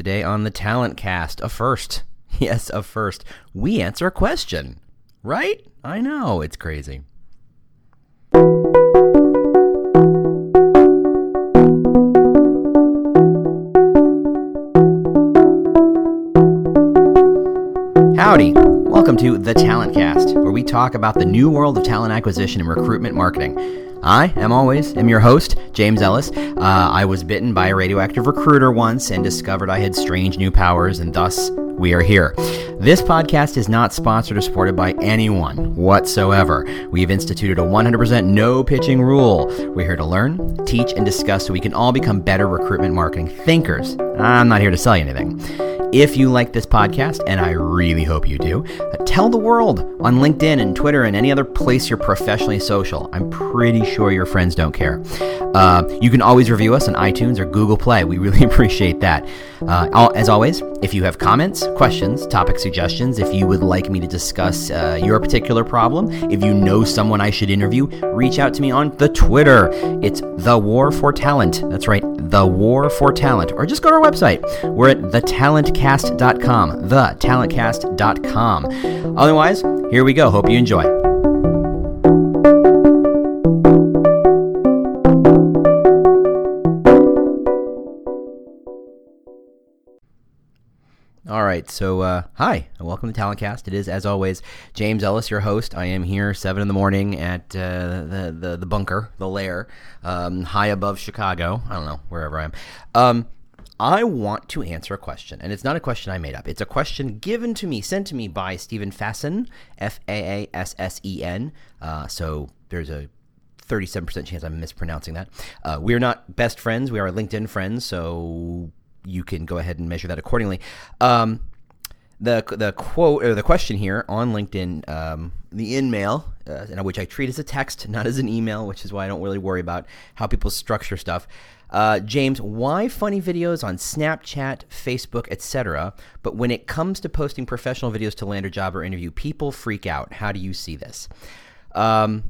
Today on the Talent Cast, a first. Yes, a first. We answer a question. Right? I know, it's crazy. Howdy. Welcome to The Talent Cast, where we talk about the new world of talent acquisition and recruitment marketing. I, am always, am your host, James Ellis. Uh, I was bitten by a radioactive recruiter once and discovered I had strange new powers, and thus we are here. This podcast is not sponsored or supported by anyone whatsoever. We've instituted a 100% no pitching rule. We're here to learn, teach, and discuss so we can all become better recruitment marketing thinkers. I'm not here to sell you anything. If you like this podcast, and I really hope you do, tell the world on LinkedIn and Twitter and any other place you're professionally social. I'm pretty sure your friends don't care. Uh, you can always review us on iTunes or Google Play. We really appreciate that. Uh, as always, if you have comments, questions, topic suggestions, if you would like me to discuss uh, your particular problem, if you know someone I should interview, reach out to me on the Twitter. It's The War for Talent. That's right, The War for Talent. Or just go to our website. We're at thetalentcast.com. Thetalentcast.com. Otherwise, here we go. Hope you enjoy. All right, so uh, hi, and welcome to Talentcast. It is, as always, James Ellis, your host. I am here seven in the morning at uh, the, the the bunker, the lair, um, high above Chicago. I don't know wherever I am. Um, I want to answer a question, and it's not a question I made up. It's a question given to me, sent to me by Stephen Faassen, F A A S S E N. Uh, so there's a 37% chance I'm mispronouncing that. Uh, we're not best friends. We are LinkedIn friends, so you can go ahead and measure that accordingly. Um, the the quote or the question here on LinkedIn, um, the in mail, uh, which I treat as a text, not as an email, which is why I don't really worry about how people structure stuff. Uh, James, why funny videos on Snapchat, Facebook, etc., but when it comes to posting professional videos to land a job or interview, people freak out. How do you see this? Um,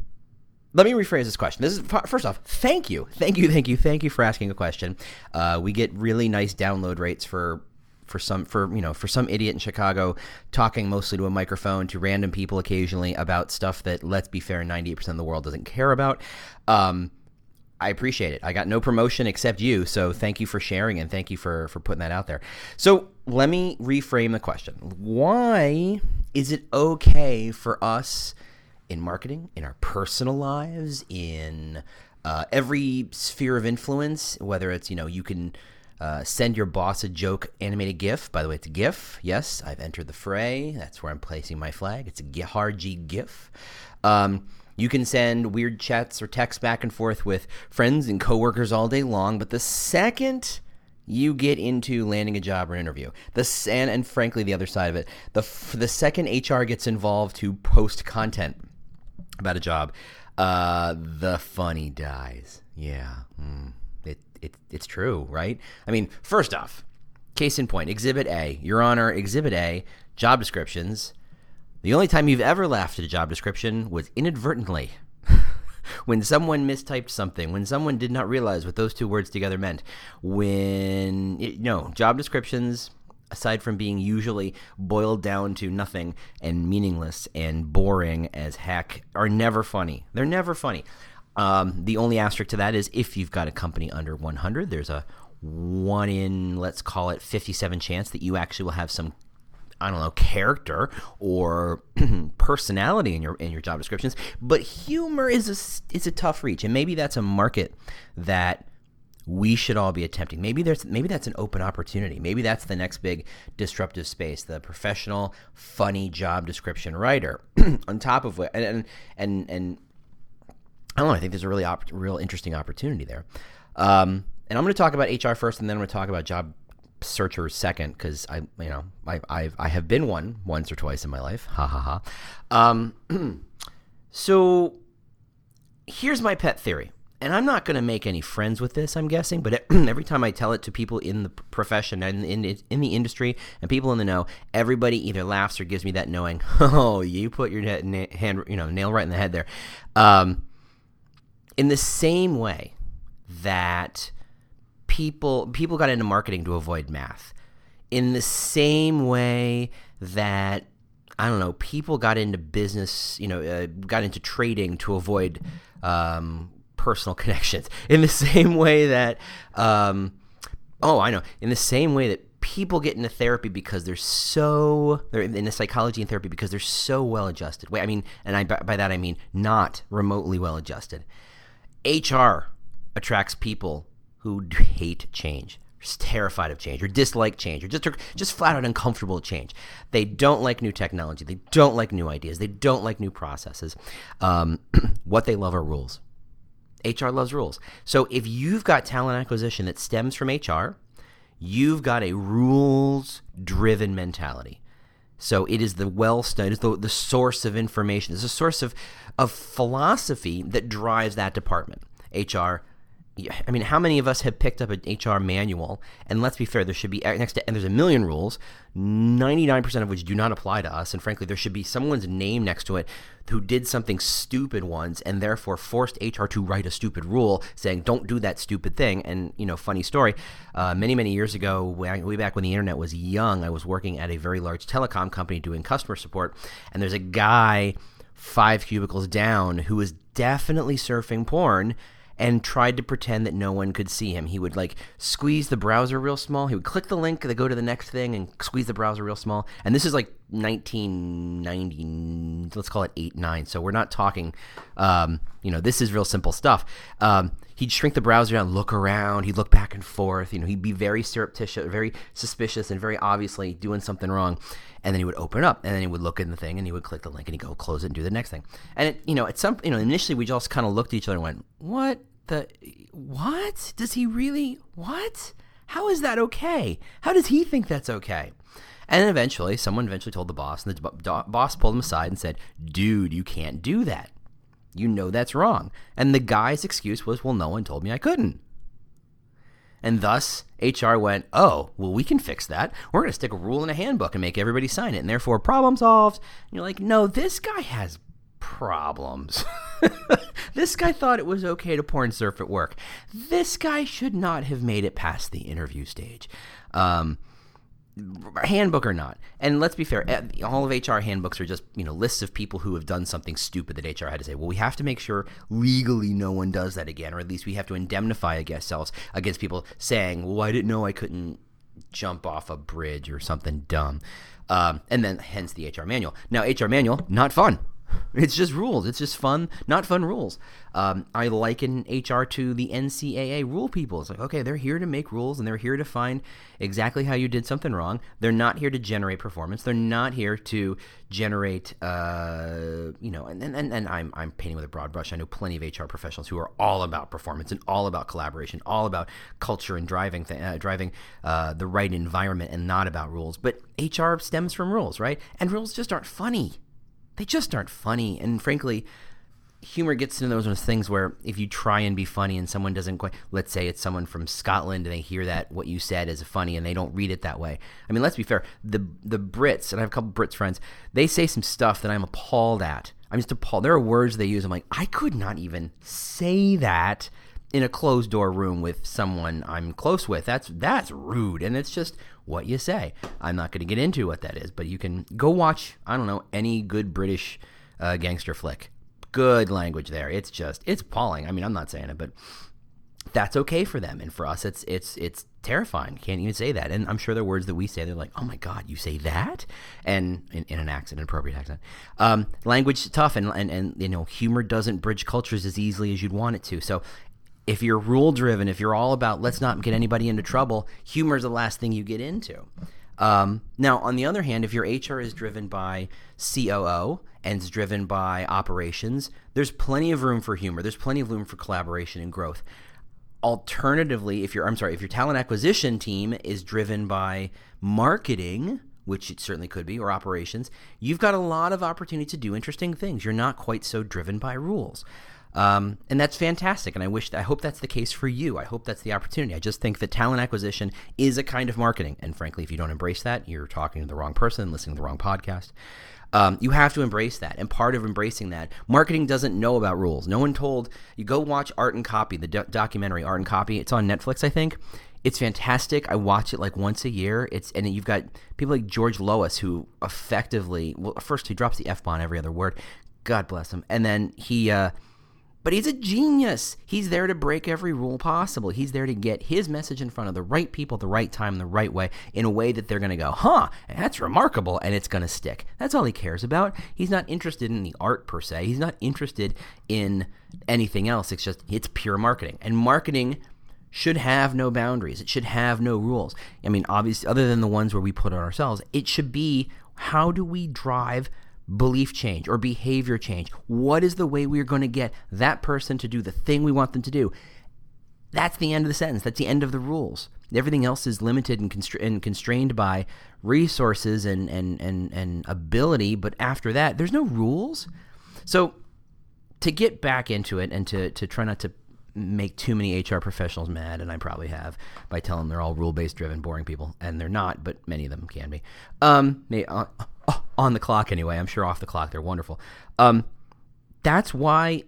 let me rephrase this question. This is first off, thank you, thank you, thank you, thank you for asking a question. Uh, we get really nice download rates for for some for you know for some idiot in Chicago talking mostly to a microphone to random people occasionally about stuff that let's be fair, ninety eight percent of the world doesn't care about. Um, I appreciate it. I got no promotion except you, so thank you for sharing and thank you for for putting that out there. So let me reframe the question: Why is it okay for us in marketing, in our personal lives, in uh, every sphere of influence, whether it's you know you can uh, send your boss a joke animated GIF. By the way, it's a GIF. Yes, I've entered the fray. That's where I'm placing my flag. It's a hard G GIF. Um, you can send weird chats or texts back and forth with friends and coworkers all day long, but the second you get into landing a job or interview, the and, and frankly the other side of it, the the second HR gets involved to post content about a job, uh, the funny dies. Yeah, mm, it, it it's true, right? I mean, first off, case in point, Exhibit A, Your Honor, Exhibit A, job descriptions the only time you've ever laughed at a job description was inadvertently. when someone mistyped something, when someone did not realize what those two words together meant, when, it, no, job descriptions, aside from being usually boiled down to nothing and meaningless and boring as heck, are never funny. They're never funny. Um, the only asterisk to that is if you've got a company under 100, there's a one in, let's call it 57 chance that you actually will have some I don't know character or personality in your in your job descriptions, but humor is a is a tough reach, and maybe that's a market that we should all be attempting. Maybe there's maybe that's an open opportunity. Maybe that's the next big disruptive space, the professional funny job description writer. on top of what and and and, and I don't know. I think there's a really op- real interesting opportunity there. Um, and I'm going to talk about HR first, and then I'm going to talk about job searcher second because I, you know, I, I, I have been one once or twice in my life. Ha ha ha. Um, so here's my pet theory. And I'm not going to make any friends with this, I'm guessing, but every time I tell it to people in the profession and in, in, in the industry and people in the know, everybody either laughs or gives me that knowing, oh, you put your hand, you know, nail right in the head there. Um, in the same way that people people got into marketing to avoid math. in the same way that I don't know, people got into business, you know, uh, got into trading to avoid um, personal connections. In the same way that, um, oh, I know, in the same way that people get into therapy because they're so they're into psychology and therapy because they're so well adjusted. Wait, I mean, and I by that I mean not remotely well adjusted. HR attracts people who hate change terrified of change or dislike change or just just flat out uncomfortable with change. They don't like new technology. They don't like new ideas. They don't like new processes. Um, what they love are rules. HR loves rules. So if you've got talent acquisition that stems from HR, you've got a rules driven mentality. So it is the well studied, the, the source of information. It's a source of, of philosophy that drives that department. HR I mean, how many of us have picked up an HR manual? And let's be fair, there should be next to, and there's a million rules, 99% of which do not apply to us. And frankly, there should be someone's name next to it who did something stupid once and therefore forced HR to write a stupid rule saying, don't do that stupid thing. And, you know, funny story, uh, many, many years ago, way back when the internet was young, I was working at a very large telecom company doing customer support. And there's a guy five cubicles down who was definitely surfing porn and tried to pretend that no one could see him. He would like squeeze the browser real small. He would click the link to go to the next thing and squeeze the browser real small. And this is like 1990, let's call it 8, 9. So we're not talking, um, you know, this is real simple stuff. Um, he'd shrink the browser down, look around, he'd look back and forth. You know, he'd be very surreptitious, very suspicious, and very obviously doing something wrong. And then he would open it up, and then he would look in the thing, and he would click the link, and he'd go close it and do the next thing. And it, you know, at some, you know, initially we just kind of looked at each other and went, "What the what? Does he really what? How is that okay? How does he think that's okay? And eventually someone eventually told the boss and the boss pulled him aside and said dude you can't do that. You know that's wrong. And the guy's excuse was well no one told me i couldn't. And thus hr went oh well we can fix that. We're going to stick a rule in a handbook and make everybody sign it and therefore problem solved. And you're like no this guy has problems. this guy thought it was okay to porn surf at work. This guy should not have made it past the interview stage. Um, handbook or not. And let's be fair, eh, all of HR handbooks are just, you know, lists of people who have done something stupid that HR had to say, well, we have to make sure legally no one does that again, or at least we have to indemnify ourselves against people saying, well, I didn't know I couldn't jump off a bridge or something dumb. Um, and then hence the HR manual. Now, HR manual, not fun. It's just rules. It's just fun, not fun rules. Um, I liken HR to the NCAA rule people. It's like, okay, they're here to make rules and they're here to find exactly how you did something wrong. They're not here to generate performance. They're not here to generate, uh, you know, and, and, and I'm, I'm painting with a broad brush. I know plenty of HR professionals who are all about performance and all about collaboration, all about culture and driving, th- uh, driving uh, the right environment and not about rules. But HR stems from rules, right? And rules just aren't funny they just aren't funny. And frankly, humor gets into those things where if you try and be funny and someone doesn't quite let's say it's someone from Scotland and they hear that what you said is funny and they don't read it that way. I mean, let's be fair. The the Brits, and I have a couple Brits friends, they say some stuff that I'm appalled at. I'm just appalled. There are words they use. I'm like, I could not even say that in a closed door room with someone I'm close with. That's that's rude and it's just what you say. I'm not going to get into what that is, but you can go watch, I don't know, any good British uh, gangster flick. Good language there. It's just, it's appalling. I mean, I'm not saying it, but that's okay for them. And for us, it's, it's, it's terrifying. Can't even say that. And I'm sure there are words that we say, they're like, oh my God, you say that? And in, in an accent, an appropriate accent. Um, language tough and, and, and, you know, humor doesn't bridge cultures as easily as you'd want it to. So if you're rule driven, if you're all about let's not get anybody into trouble, humor is the last thing you get into. Um, now, on the other hand, if your HR is driven by COO and is driven by operations, there's plenty of room for humor. There's plenty of room for collaboration and growth. Alternatively, if your I'm sorry, if your talent acquisition team is driven by marketing, which it certainly could be, or operations, you've got a lot of opportunity to do interesting things. You're not quite so driven by rules. Um, and that's fantastic. And I wish, I hope that's the case for you. I hope that's the opportunity. I just think that talent acquisition is a kind of marketing. And frankly, if you don't embrace that, you're talking to the wrong person, listening to the wrong podcast. Um, you have to embrace that. And part of embracing that, marketing doesn't know about rules. No one told you go watch Art and Copy, the do- documentary Art and Copy. It's on Netflix, I think. It's fantastic. I watch it like once a year. It's and you've got people like George Lois who effectively well first he drops the f bomb every other word. God bless him. And then he uh but he's a genius. He's there to break every rule possible. He's there to get his message in front of the right people the right time, the right way, in a way that they're going to go, huh, that's remarkable, and it's going to stick. That's all he cares about. He's not interested in the art per se. He's not interested in anything else. It's just, it's pure marketing. And marketing should have no boundaries. It should have no rules. I mean, obviously, other than the ones where we put on ourselves, it should be how do we drive belief change or behavior change? What is the way we are going to get that person to do the thing we want them to do? That's the end of the sentence. That's the end of the rules. Everything else is limited and, constra- and constrained by resources and, and, and, and ability. But after that, there's no rules. So to get back into it and to, to try not to make too many HR professionals mad, and I probably have by telling them they're all rule based driven, boring people, and they're not, but many of them can be. Um, uh, on the clock anyway. I'm sure off the clock they're wonderful. Um, that's why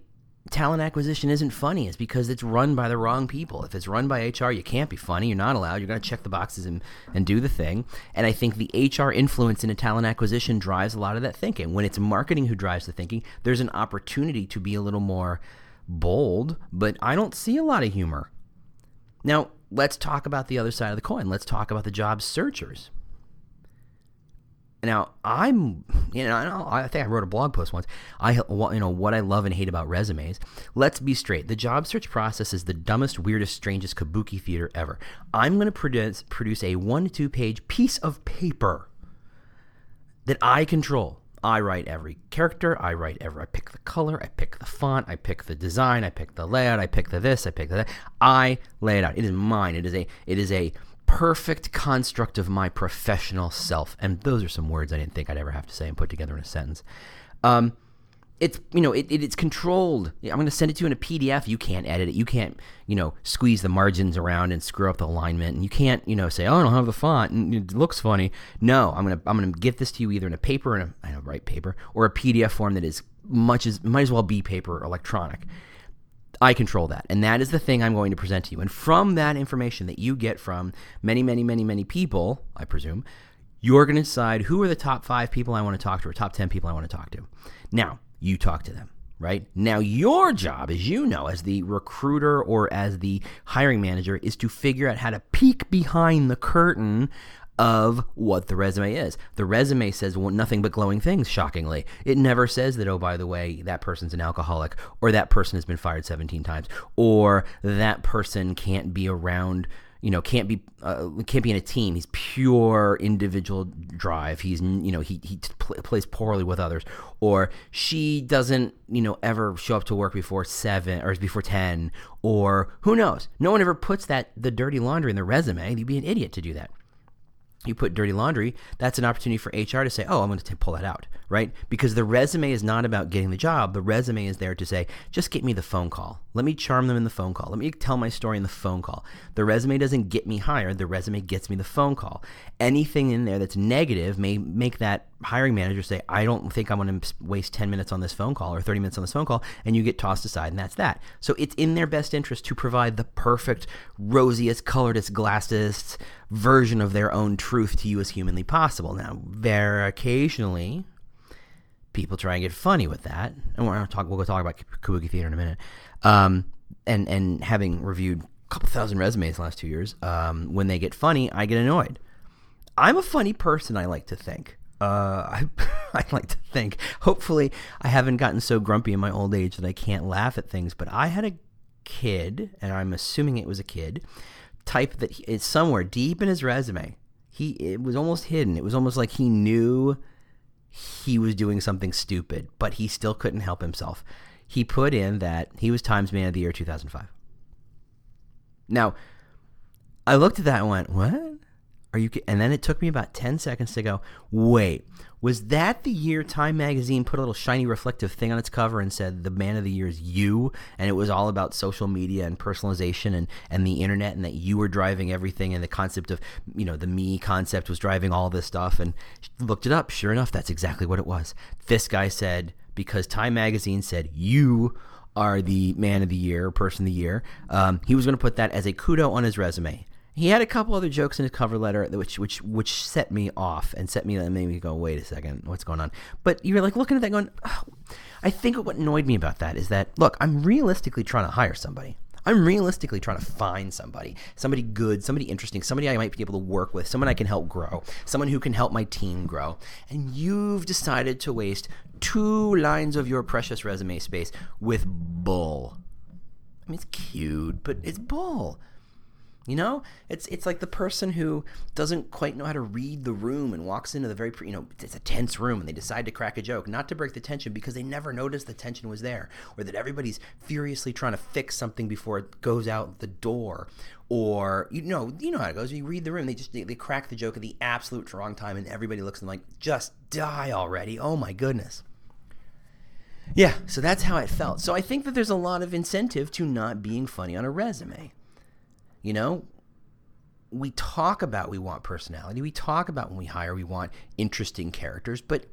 talent acquisition isn't funny is because it's run by the wrong people. If it's run by HR, you can't be funny. You're not allowed. You're going to check the boxes and, and do the thing. And I think the HR influence in a talent acquisition drives a lot of that thinking. When it's marketing who drives the thinking, there's an opportunity to be a little more bold, but I don't see a lot of humor. Now, let's talk about the other side of the coin. Let's talk about the job searchers. Now I'm, you know, I think I wrote a blog post once. I, you know, what I love and hate about resumes. Let's be straight. The job search process is the dumbest, weirdest, strangest kabuki theater ever. I'm going to produce produce a one to two page piece of paper that I control. I write every character. I write every. I pick the color. I pick the font. I pick the design. I pick the layout. I pick the this. I pick the that. I lay it out. It is mine. It is a. It is a perfect construct of my professional self. And those are some words I didn't think I'd ever have to say and put together in a sentence. Um, it's you know it, it, it's controlled. I'm going to send it to you in a PDF. You can't edit it. You can't you know squeeze the margins around and screw up the alignment. And you can't you know say oh I don't have the font and it looks funny. No, I'm gonna I'm gonna get this to you either in a paper and I don't write paper or a PDF form that is much as might as well be paper or electronic. I control that. And that is the thing I'm going to present to you. And from that information that you get from many, many, many, many people, I presume, you're going to decide who are the top five people I want to talk to or top 10 people I want to talk to. Now, you talk to them, right? Now, your job, as you know, as the recruiter or as the hiring manager, is to figure out how to peek behind the curtain of what the resume is. The resume says nothing but glowing things, shockingly. It never says that, oh, by the way, that person's an alcoholic, or that person has been fired 17 times, or that person can't be around you know can't be uh, can't be in a team. He's pure individual drive. He's you know he he pl- plays poorly with others. Or she doesn't you know ever show up to work before 7 or before 10 or who knows? No one ever puts that the dirty laundry in the resume. You'd be an idiot to do that you put dirty laundry, that's an opportunity for HR to say, oh, I'm going to pull that out, right? Because the resume is not about getting the job. The resume is there to say, just get me the phone call. Let me charm them in the phone call. Let me tell my story in the phone call. The resume doesn't get me hired. The resume gets me the phone call. Anything in there that's negative may make that hiring manager say, I don't think I'm going to waste 10 minutes on this phone call or 30 minutes on this phone call, and you get tossed aside, and that's that. So it's in their best interest to provide the perfect, rosiest, coloredest, glassest version of their own truth to you as humanly possible. Now, there occasionally, people try and get funny with that, and we're talk. We'll go talk about Kabuki Theater in a minute. Um, and and having reviewed a couple thousand resumes last two years, um, when they get funny, I get annoyed. I'm a funny person. I like to think. Uh, I, I like to think. Hopefully, I haven't gotten so grumpy in my old age that I can't laugh at things. But I had a kid, and I'm assuming it was a kid, type that he, it's somewhere deep in his resume. He it was almost hidden. It was almost like he knew he was doing something stupid, but he still couldn't help himself. He put in that he was Times Man of the Year 2005. Now, I looked at that and went, "What? Are you? And then it took me about 10 seconds to go, wait, was that the year Time Magazine put a little shiny reflective thing on its cover and said the man of the year is you? And it was all about social media and personalization and, and the internet and that you were driving everything and the concept of, you know, the me concept was driving all this stuff. And looked it up. Sure enough, that's exactly what it was. This guy said, because Time Magazine said you are the man of the year, person of the year, um, he was going to put that as a kudo on his resume he had a couple other jokes in his cover letter which which which set me off and set me and made me go wait a second what's going on? But you're like looking at that going oh. i think what annoyed me about that is that look i'm realistically trying to hire somebody. I'm realistically trying to find somebody somebody good somebody interesting somebody i might be able to work with someone i can help grow someone who can help my team grow. And you've decided to waste two lines of your precious resume space with bull. I mean it's cute but it's bull you know, it's it's like the person who doesn't quite know how to read the room and walks into the very you know it's a tense room and they decide to crack a joke, not to break the tension because they never noticed the tension was there, or that everybody's furiously trying to fix something before it goes out the door, or you know you know how it goes. You read the room, they just they, they crack the joke at the absolute wrong time, and everybody looks like just die already. Oh my goodness. Yeah, so that's how it felt. So I think that there's a lot of incentive to not being funny on a resume. You know, we talk about we want personality. We talk about when we hire, we want interesting characters, but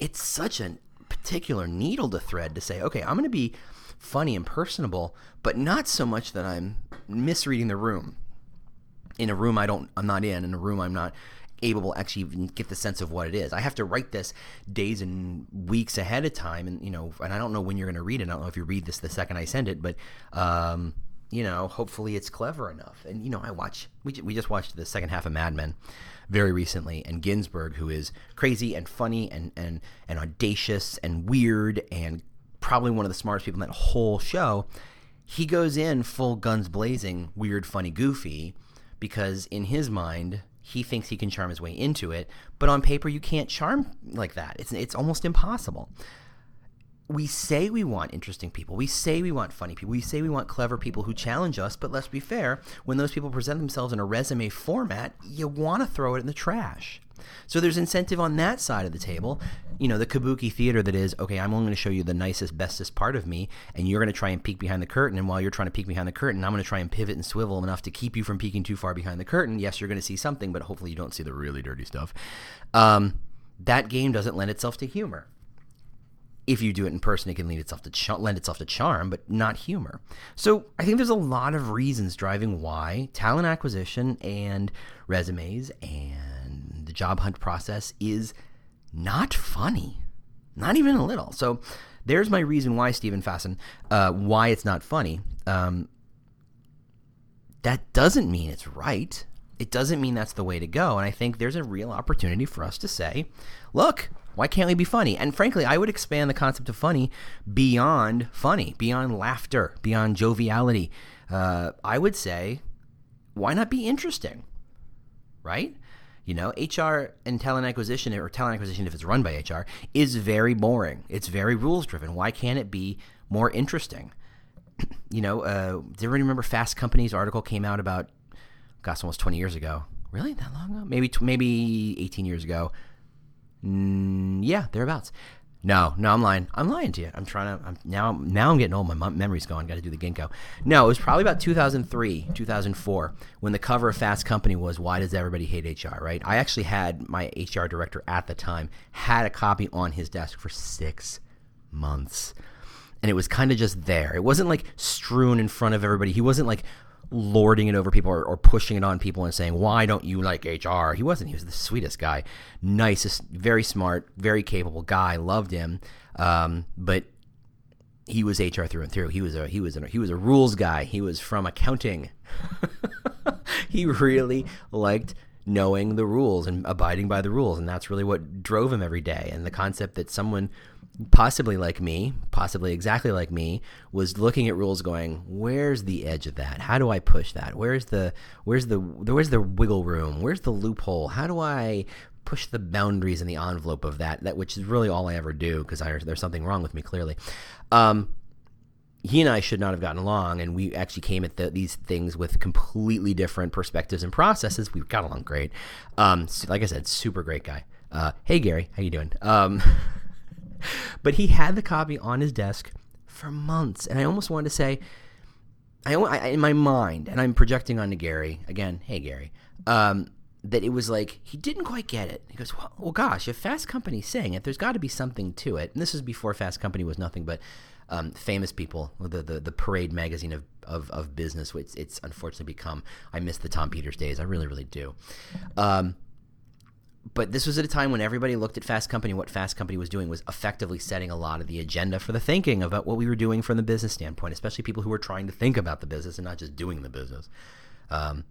it's such a particular needle to thread to say, okay, I'm going to be funny and personable, but not so much that I'm misreading the room. In a room I don't, I'm not in, in a room I'm not able to actually even get the sense of what it is. I have to write this days and weeks ahead of time, and you know, and I don't know when you're going to read it. I don't know if you read this the second I send it, but um, you know, hopefully it's clever enough. And you know, I watch we we just watched the second half of Mad Men very recently, and Ginsberg, who is crazy and funny and and and audacious and weird and probably one of the smartest people in that whole show, he goes in full guns blazing, weird, funny, goofy, because in his mind he thinks he can charm his way into it, but on paper you can't charm like that. It's it's almost impossible we say we want interesting people. We say we want funny people. We say we want clever people who challenge us, but let's be fair, when those people present themselves in a resume format, you want to throw it in the trash. So there's incentive on that side of the table. You know, the kabuki theater that is, okay, I'm only going to show you the nicest, bestest part of me, and you're going to try and peek behind the curtain. And while you're trying to peek behind the curtain, I'm going to try and pivot and swivel enough to keep you from peeking too far behind the curtain. Yes, you're going to see something, but hopefully you don't see the really dirty stuff. Um, that game doesn't lend itself to humor if you do it in person, it can lend itself to ch- lend itself to charm, but not humor. So I think there's a lot of reasons driving why talent acquisition and resumes and the job hunt process is not funny, not even a little. So there's my reason why Stephen Faassen, uh, why it's not funny. Um, that doesn't mean it's right. It doesn't mean that's the way to go. And I think there's a real opportunity for us to say, look, why can't we be funny? And frankly, I would expand the concept of funny beyond funny, beyond laughter, beyond joviality. Uh, I would say, why not be interesting? Right? You know, HR and talent acquisition, or talent acquisition if it's run by HR, is very boring. It's very rules driven. Why can't it be more interesting? you know, uh, does remember Fast Company's article came out about, gosh, almost 20 years ago? Really? That long ago? Maybe, maybe 18 years ago Mm, yeah, thereabouts. No, no, I'm lying. I'm lying to you. I'm trying to. I'm, now, now I'm getting old. My memory's gone. Got to do the ginkgo. No, it was probably about 2003, 2004, when the cover of Fast Company was "Why Does Everybody Hate HR?" Right? I actually had my HR director at the time had a copy on his desk for six months, and it was kind of just there. It wasn't like strewn in front of everybody. He wasn't like lording it over people or, or, pushing it on people and saying, Why don't you like HR? He wasn't. He was the sweetest guy, nicest, very smart, very capable guy. Loved him. Um, but he was HR through and through. He was a he was a he was a rules guy. He was from accounting. he really liked knowing the rules and abiding by the rules, and that's really what drove him every day. And the concept that someone possibly like me, possibly exactly like me, was looking at rules going, where's the edge of that? How do I push that? Where's the where's the where's the wiggle room? Where's the loophole? How do I push the boundaries and the envelope of that? That which is really all I ever do because there's something wrong with me clearly. Um, he and I should not have gotten along, and we actually came at the, these things with completely different perspectives and processes. We got along great. Um, like I said, super great guy. Uh, hey Gary, how you doing? Um, but he had the copy on his desk for months, and I almost wanted to say, I, I in my mind, and I'm projecting onto Gary again. Hey, Gary, um, that it was like he didn't quite get it. He goes, well, well gosh, if Fast Company's saying it, there's got to be something to it. And this is before Fast Company was nothing but um, famous people, the, the the Parade magazine of of, of business, which it's unfortunately become. I miss the Tom Peters days. I really really do. Um, but this was at a time when everybody looked at Fast Company. What Fast Company was doing was effectively setting a lot of the agenda for the thinking about what we were doing from the business standpoint, especially people who were trying to think about the business and not just doing the business. Um,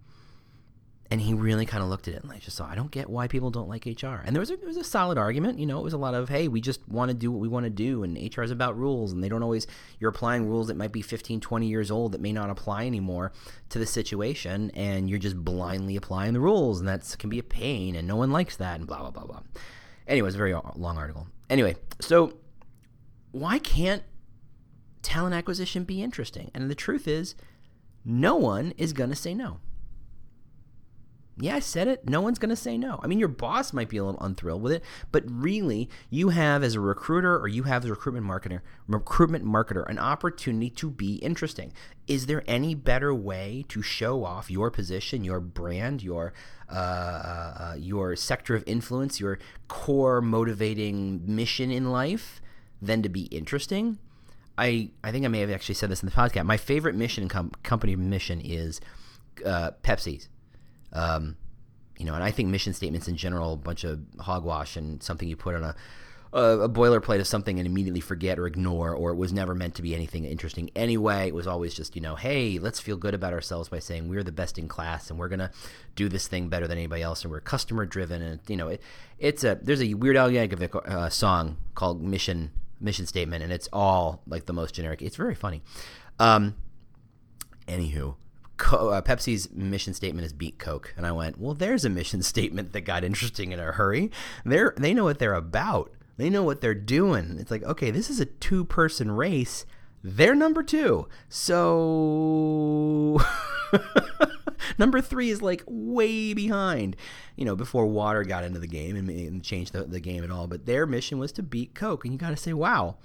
and he really kind of looked at it and like just saw I don't get why people don't like HR. And there was a, there was a solid argument, you know, it was a lot of hey, we just want to do what we want to do and HR is about rules and they don't always you're applying rules that might be 15, 20 years old that may not apply anymore to the situation and you're just blindly applying the rules and that can be a pain and no one likes that and blah blah blah blah. Anyway, it's a very long article. Anyway, so why can't talent acquisition be interesting? And the truth is no one is going to say no. Yeah, I said it. No one's going to say no. I mean, your boss might be a little unthrilled with it, but really, you have as a recruiter or you have as a recruitment marketer, recruitment marketer, an opportunity to be interesting. Is there any better way to show off your position, your brand, your uh, uh, your sector of influence, your core motivating mission in life than to be interesting? I I think I may have actually said this in the podcast. My favorite mission com- company mission is uh, Pepsi's. Um, you know, and I think mission statements in general, a bunch of hogwash and something you put on a, a, boilerplate of something and immediately forget or ignore, or it was never meant to be anything interesting anyway. It was always just, you know, hey, let's feel good about ourselves by saying we're the best in class and we're gonna do this thing better than anybody else, and we're customer driven. And you know, it, it's a there's a Weird Al Yankovic uh, song called Mission Mission Statement, and it's all like the most generic. It's very funny. Um, anywho, Co- uh, Pepsi's mission statement is beat Coke, and I went, well, there's a mission statement that got interesting in a hurry. They they know what they're about. They know what they're doing. It's like, okay, this is a two person race. They're number two, so number three is like way behind. You know, before water got into the game and, and changed the, the game at all. But their mission was to beat Coke, and you got to say, wow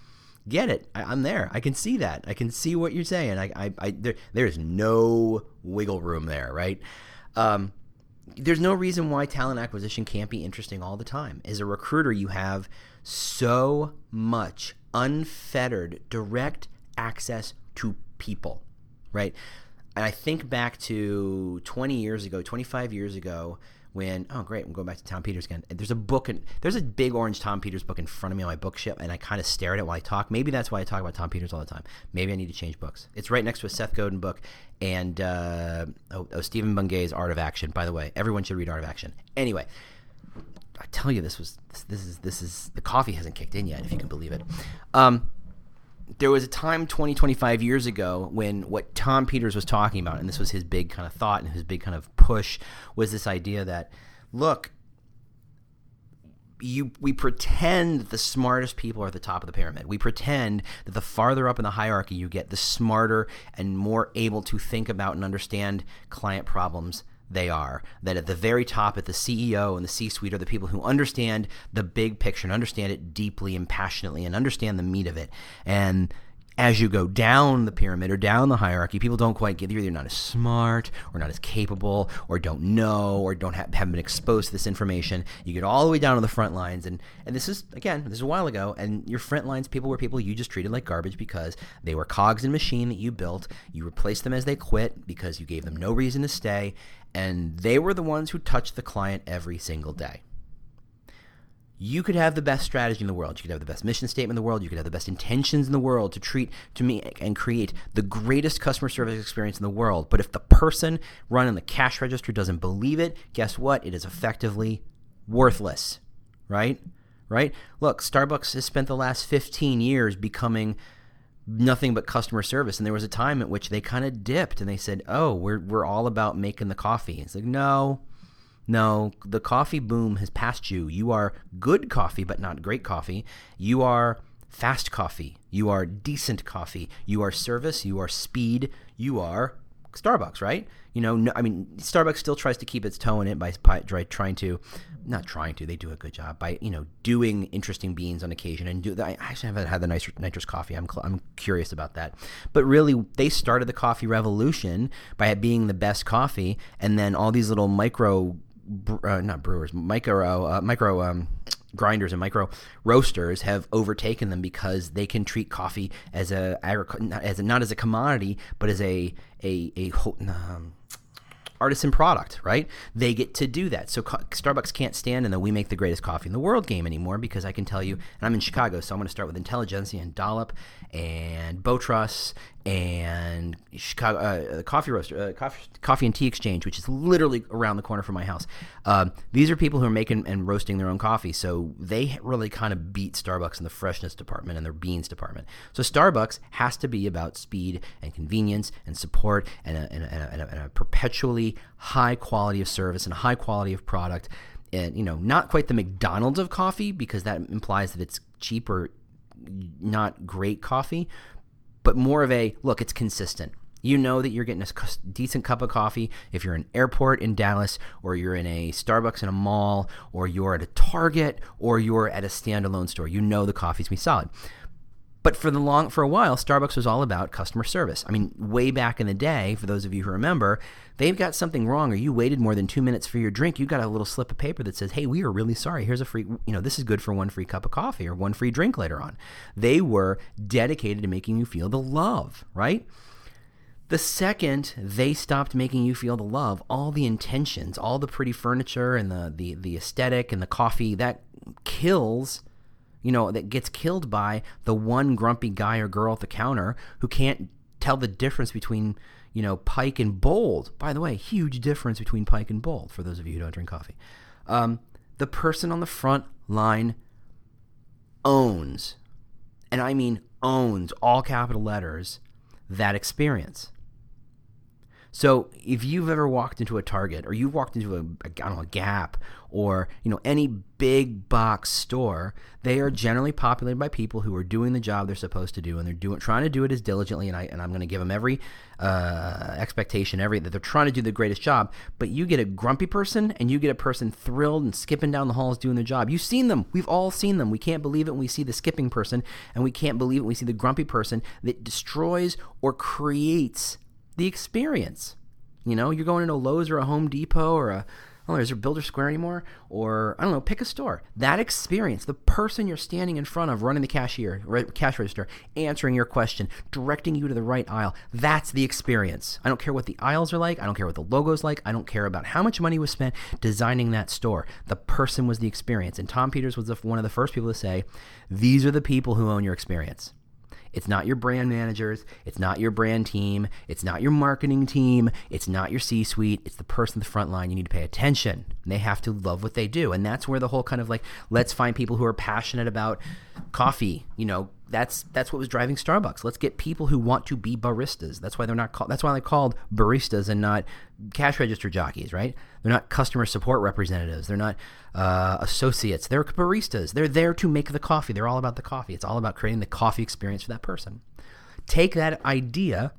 get it. I, am there. I can see that. I can see what you're saying. I, I, I there, there's no wiggle room there, right? Um, there's no reason why talent acquisition can't be interesting all the time. As a recruiter, you have so much unfettered, direct access to people, right? And I think back to 20 years ago, 25 years ago, when oh great i'm going back to tom peters again. There's a book and there's a big orange tom peters book in front of me on my bookshelf and i kind of stare at it while i talk. Maybe that's why i talk about tom peters all the time. Maybe i need to change books. It's right next to a seth godin book and uh, oh, oh, stephen bungay's art of action. By the way everyone should read art of action. Anyway i tell you this was this, this is this is the coffee hasn't kicked in yet if you can believe it. Um, there was a time 20, 25 years ago when what Tom Peters was talking about, and this was his big kind of thought and his big kind of push, was this idea that, look, you we pretend that the smartest people are at the top of the pyramid. We pretend that the farther up in the hierarchy you get, the smarter and more able to think about and understand client problems they are. That at the very top, at the CEO and the C suite, are the people who understand the big picture and understand it deeply and passionately and understand the meat of it. And as you go down the pyramid or down the hierarchy, people don't quite get. Either not as smart or not as capable or don't know or don't have, haven't been exposed to this information. You get all the way down to the front lines, and and this is again, this is a while ago, and your front lines people were people you just treated like garbage because they were cogs in a machine that you built. You replaced them as they quit because you gave them no reason to stay, and they were the ones who touched the client every single day. You could have the best strategy in the world. You could have the best mission statement in the world. You could have the best intentions in the world to treat, to me, and create the greatest customer service experience in the world. But if the person running the cash register doesn't believe it, guess what? It is effectively worthless, right? Right? Look, Starbucks has spent the last 15 years becoming nothing but customer service. And there was a time at which they kind of dipped and they said, "Oh, we're we're all about making the coffee." It's like, no, no, the coffee boom has passed you. You are good coffee, but not great coffee. You are fast coffee. You are decent coffee. You are service. You are speed. You are Starbucks, right? You know, no, I mean, Starbucks still tries to keep its toe in it by, by, trying to, not trying to, they do a good job by you know doing interesting beans on occasion and do. I actually haven't had the nitrous, nitrous coffee. I'm I'm curious about that, but really they started the coffee revolution by being the best coffee, and then all these little micro, uh, not brewers, micro, uh, micro. Um, grinders and micro roasters have overtaken them because they can treat coffee as a as a, not as a commodity but as a a a um, artisan product, right? They get to do that. So Starbucks can't stand in the we make the greatest coffee in the world game anymore because I can tell you, and I'm in Chicago, so I'm going to start with Intelligentsia and Dollop and Bow Truss and Chicago uh, coffee roaster, uh, coffee, coffee and tea exchange, which is literally around the corner from my house. Um, these are people who are making and roasting their own coffee, so they really kind of beat Starbucks in the freshness department and their beans department. So Starbucks has to be about speed and convenience and support and a, and a, and a, and a perpetually high quality of service and high quality of product. And you know, not quite the McDonald's of coffee because that implies that it's cheap or not great coffee, but more of a look, it's consistent. You know that you're getting a decent cup of coffee if you're in an airport in Dallas, or you're in a Starbucks in a mall, or you're at a Target, or you're at a standalone store. You know the coffee's gonna be solid. But for the long for a while, Starbucks was all about customer service. I mean, way back in the day, for those of you who remember, they've got something wrong or you waited more than two minutes for your drink, you got a little slip of paper that says, "Hey, we are really sorry. Here's a free, you know, this is good for one free cup of coffee or one free drink later on." They were dedicated to making you feel the love, right? The second they stopped making you feel the love, all the intentions, all the pretty furniture and the the the aesthetic and the coffee that kills you know, that gets killed by the one grumpy guy or girl at the counter who can't tell the difference between, you know, Pike and Bold. By the way, huge difference between Pike and Bold for those of you who don't drink coffee. Um, the person on the front line owns, and I mean owns, all capital letters, that experience. So if you've ever walked into a Target or you've walked into a, a I don't know a Gap or you know any big box store, they are generally populated by people who are doing the job they're supposed to do and they're doing trying to do it as diligently. And I and I'm going to give them every uh, expectation, every that they're trying to do the greatest job. But you get a grumpy person and you get a person thrilled and skipping down the halls doing their job. You've seen them. We've all seen them. We can't believe it when we see the skipping person, and we can't believe it when we see the grumpy person that destroys or creates the experience. You know, you're going into Lowe's or a Home Depot or a oh, is there Builder Square anymore? Or I don't know, pick a store. That experience, the person you're standing in front of, running the cashier, cash register, answering your question, directing you to the right aisle. That's the experience. I don't care what the aisles are like. I don't care what the logo's like. I don't care about how much money was spent designing that store. The person was the experience. And Tom Peters was one of the first people to say, "These are the people who own your experience." It's not your brand managers. It's not your brand team. It's not your marketing team. It's not your C suite. It's the person at the front line. You need to pay attention. And they have to love what they do. And that's where the whole kind of like, let's find people who are passionate about coffee, you know, that's that's what was driving Starbucks. Let's get people who want to be baristas. That's why they're not called. That's why they're called baristas and not cash register jockeys, right? They're not customer support representatives. They're not uh, associates. They're baristas. They're there to make the coffee. They're all about the coffee. It's all about creating the coffee experience for that person. Take that idea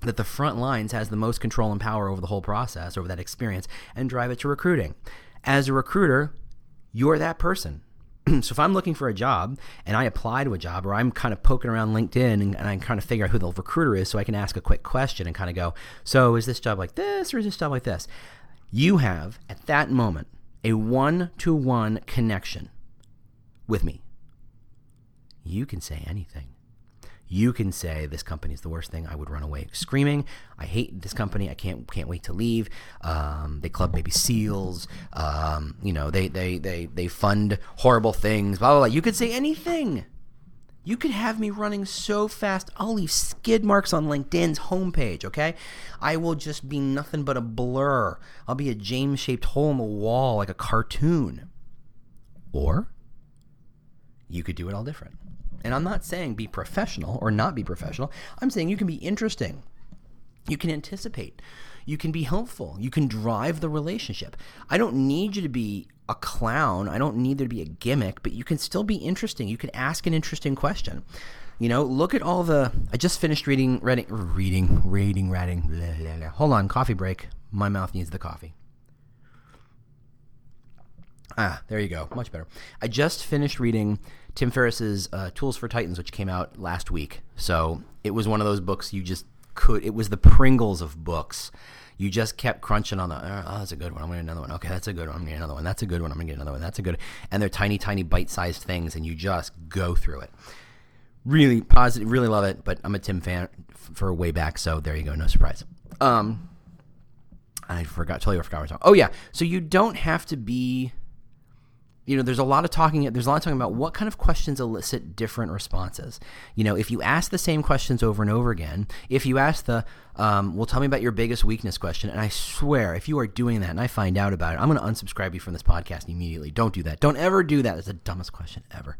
that the front lines has the most control and power over the whole process, over that experience, and drive it to recruiting. As a recruiter, you're that person so if I'm looking for a job and I apply to a job or I'm kind of poking around LinkedIn and, and I kind of figure out who the recruiter is so I can ask a quick question and kind of go, so is this job like this or is this job like this? You have at that moment a one to one connection with me. You can say anything you can say this company is the worst thing. I would run away screaming. I hate this company. I can't can't wait to leave. Um, they club baby seals. Um, you know they they they they fund horrible things. Blah blah blah. You could say anything. You could have me running so fast, I'll leave skid marks on LinkedIn's homepage, okay? I will just be nothing but a blur. I'll be a James shaped hole in the wall like a cartoon. Or you could do it all different. And I'm not saying be professional or not be professional. I'm saying you can be interesting. You can anticipate. You can be helpful. You can drive the relationship. I don't need you to be a clown. I don't need there to be a gimmick, but you can still be interesting. You can ask an interesting question. You know, look at all the. I just finished reading, reading, reading, reading, reading. Blah, blah, blah. Hold on, coffee break. My mouth needs the coffee. Ah, there you go. Much better. I just finished reading Tim Ferriss's uh, Tools for Titans, which came out last week. So it was one of those books you just could. It was the Pringles of books. You just kept crunching on the. Oh, that's a good one. I'm gonna get another one. Okay, that's a good one. I'm gonna get another one. That's a good one. I'm gonna get another one. That's a good. And they're tiny, tiny, bite-sized things, and you just go through it. Really positive. Really love it. But I'm a Tim fan for way back, so there you go. No surprise. Um, I forgot. Totally forgot what I was talking. Oh yeah. So you don't have to be you know, there's a lot of talking. There's a lot of talking about what kind of questions elicit different responses. You know, if you ask the same questions over and over again, if you ask the, um, "Well, tell me about your biggest weakness" question, and I swear, if you are doing that and I find out about it, I'm going to unsubscribe you from this podcast immediately. Don't do that. Don't ever do that. It's the dumbest question ever.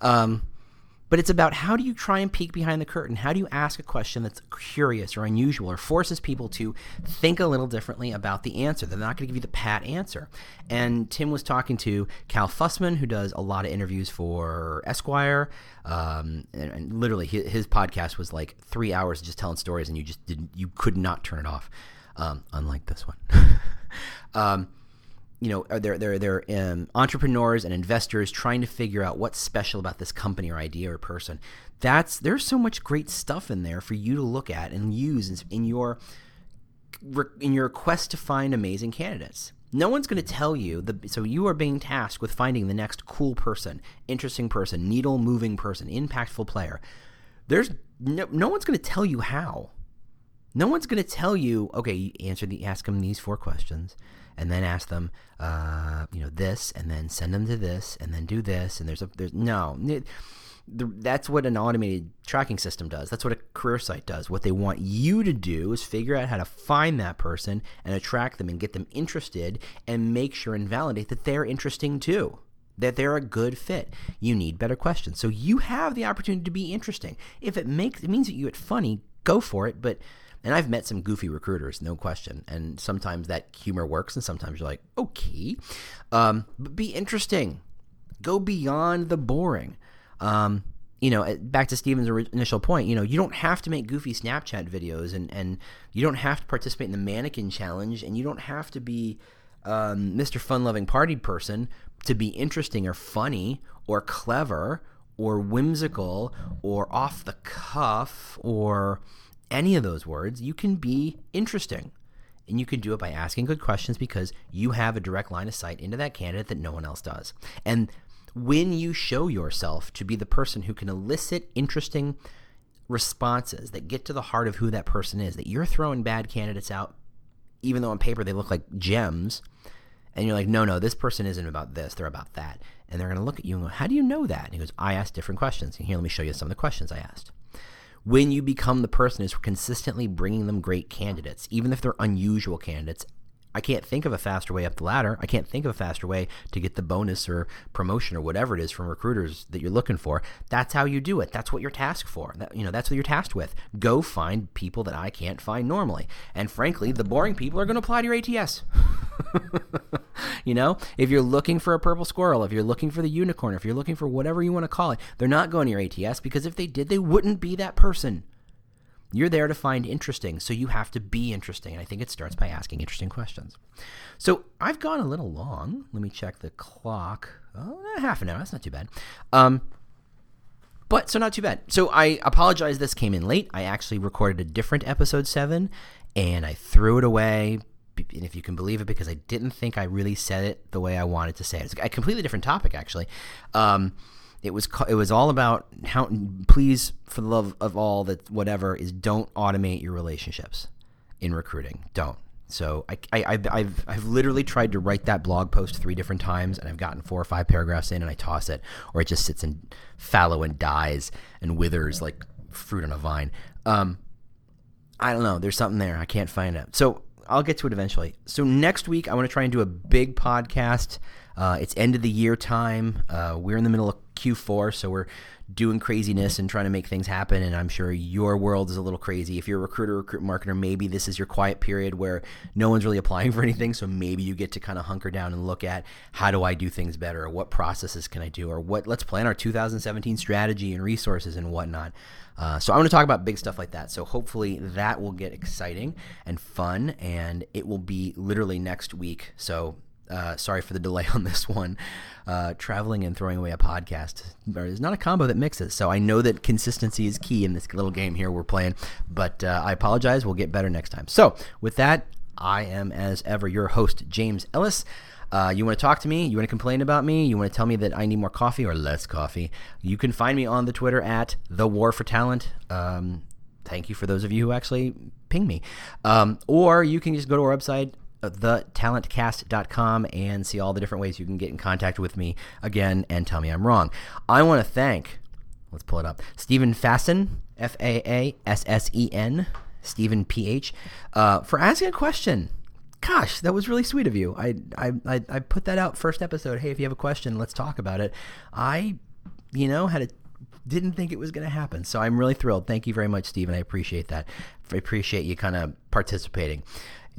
Um, but it's about how do you try and peek behind the curtain? How do you ask a question that's curious or unusual or forces people to think a little differently about the answer? They're not going to give you the pat answer. And Tim was talking to Cal Fussman, who does a lot of interviews for Esquire. Um, and, and, literally, his, his, podcast was like three hours just telling stories, and you just didn't, you could not turn it off. Um, unlike this one. um, you know, they're they're they're um, entrepreneurs and investors trying to figure out what's special about this company or idea or person. That's there's so much great stuff in there for you to look at and use in your in your quest to find amazing candidates. No one's going to tell you the so you are being tasked with finding the next cool person, interesting person, needle moving person, impactful player. There's no, no one's going to tell you how. No one's going to tell you, okay, you answer the ask them these four questions and then ask them, uh, you know, this, and then send them to this, and then do this, and there's a there's no. It, that's what an automated tracking system does. That's what a career site does. What they want you to do is figure out how to find that person and attract them and get them interested and make sure and validate that they're interesting too that they're a good fit. You need better questions. So you have the opportunity to be interesting. If it makes it means that you get funny, go for it, but and I've met some goofy recruiters, no question. And sometimes that humor works, and sometimes you're like, okay. Um, but be interesting. Go beyond the boring. Um, you know, back to Stephen's initial point, you know, you don't have to make goofy Snapchat videos and, and you don't have to participate in the mannequin challenge and you don't have to be um, Mr. Fun Loving Party person to be interesting or funny or clever or whimsical or off the cuff or any of those words, you can be interesting. And you can do it by asking good questions because you have a direct line of sight into that candidate that no one else does. And when you show yourself to be the person who can elicit interesting responses that get to the heart of who that person is, that you're throwing bad candidates out, even though on paper they look like gems, and you're like, no, no, this person isn't about this, they're about that. And they're going to look at you and go, how do you know that? And he goes, I asked different questions. And here, let me show you some of the questions I asked when you become the person who's consistently bringing them great candidates, even if they're unusual candidates. I can't think of a faster way up the ladder. I can't think of a faster way to get the bonus or promotion or whatever it is from recruiters that you're looking for. That's how you do it. That's what you're tasked for. That, you know, that's what you're tasked with. Go find people that I can't find normally. And frankly, the boring people are going to apply to your ATS. you know, if you're looking for a purple squirrel, if you're looking for the unicorn, if you're looking for whatever you want to call it, they're not going to your ATS because if they did, they wouldn't be that person. You're there to find interesting, so you have to be interesting. And I think it starts by asking interesting questions. So I've gone a little long. Let me check the clock. Oh, half an hour. That's not too bad. Um, but so not too bad. So I apologize. This came in late. I actually recorded a different episode seven, and I threw it away and if you can believe it, because I didn't think I really said it the way I wanted to say it. It's a completely different topic, actually. Um, it was it was all about how please, for the love of all that whatever is, don't automate your relationships in recruiting. Don't. So I, I, I've, I've literally tried to write that blog post three different times, and I've gotten four or five paragraphs in, and I toss it, or it just sits and fallow and dies and withers like fruit on a vine. Um, I don't know. There's something there. I can't find it. So I'll get to it eventually. So next week I want to try and do a big podcast. Uh, it's end of the year time. Uh, we're in the middle of Q4, so we're doing craziness and trying to make things happen. And I'm sure your world is a little crazy. If you're a recruiter, recruit marketer, maybe this is your quiet period where no one's really applying for anything. So maybe you get to kind of hunker down and look at how do I do things better, or what processes can I do, or what let's plan our 2017 strategy and resources and whatnot. Uh, so I'm going to talk about big stuff like that. So hopefully that will get exciting and fun, and it will be literally next week. So Uh, sorry for the delay on this one. Uh, traveling and throwing away a podcast is not a combo that mixes. So I know that consistency is key in this little game here we're playing, but uh, I apologize. We'll get better next time. So with that, I am as ever your host, James Ellis. Uh, you want to talk to me? You want to complain about me? You want to tell me that I need more coffee or less coffee? You can find me on the Twitter at the War for Talent. Um, thank you for those of you who actually ping me. Um, or you can just go to our website, thetalentcast.com, and see all the different ways you can get in contact with me again and tell me I'm wrong. I want to thank, let's pull it up, Stephen Faassen, F A A S S E N, Stephen PH, uh, for asking a question gosh, that was really sweet of you. I, I, I, I put that out first episode. Hey, if you have a question, let's talk about it. I, you know, had a didn't think it was going to happen. So I'm really thrilled. Thank you very much, Stephen. I appreciate that. I appreciate you kind of participating.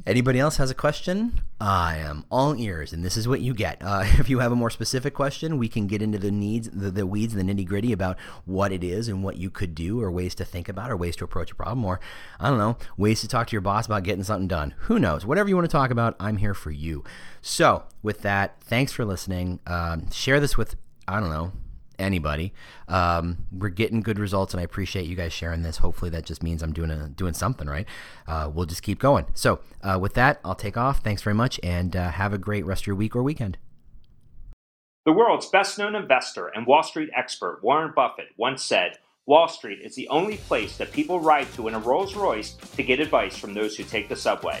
Anybody else has a question? I am all ears, and this is what you get. Uh, if you have a more specific question, we can get into the needs, the, the weeds, the nitty gritty about what it is and what you could do, or ways to think about, or ways to approach a problem, or I don't know, ways to talk to your boss about getting something done. Who knows? Whatever you want to talk about, I'm here for you. So, with that, thanks for listening. Um, share this with I don't know anybody. Um, we're getting good results, and I appreciate you guys sharing this. Hopefully, that just means I'm doing a, doing something right. Uh, we'll just keep going. So, uh, with that, I'll take off. Thanks very much, and uh, have a great rest of your week or weekend. The world's best known investor and Wall Street expert, Warren Buffett, once said, Wall Street is the only place that people ride to in a Rolls Royce to get advice from those who take the subway.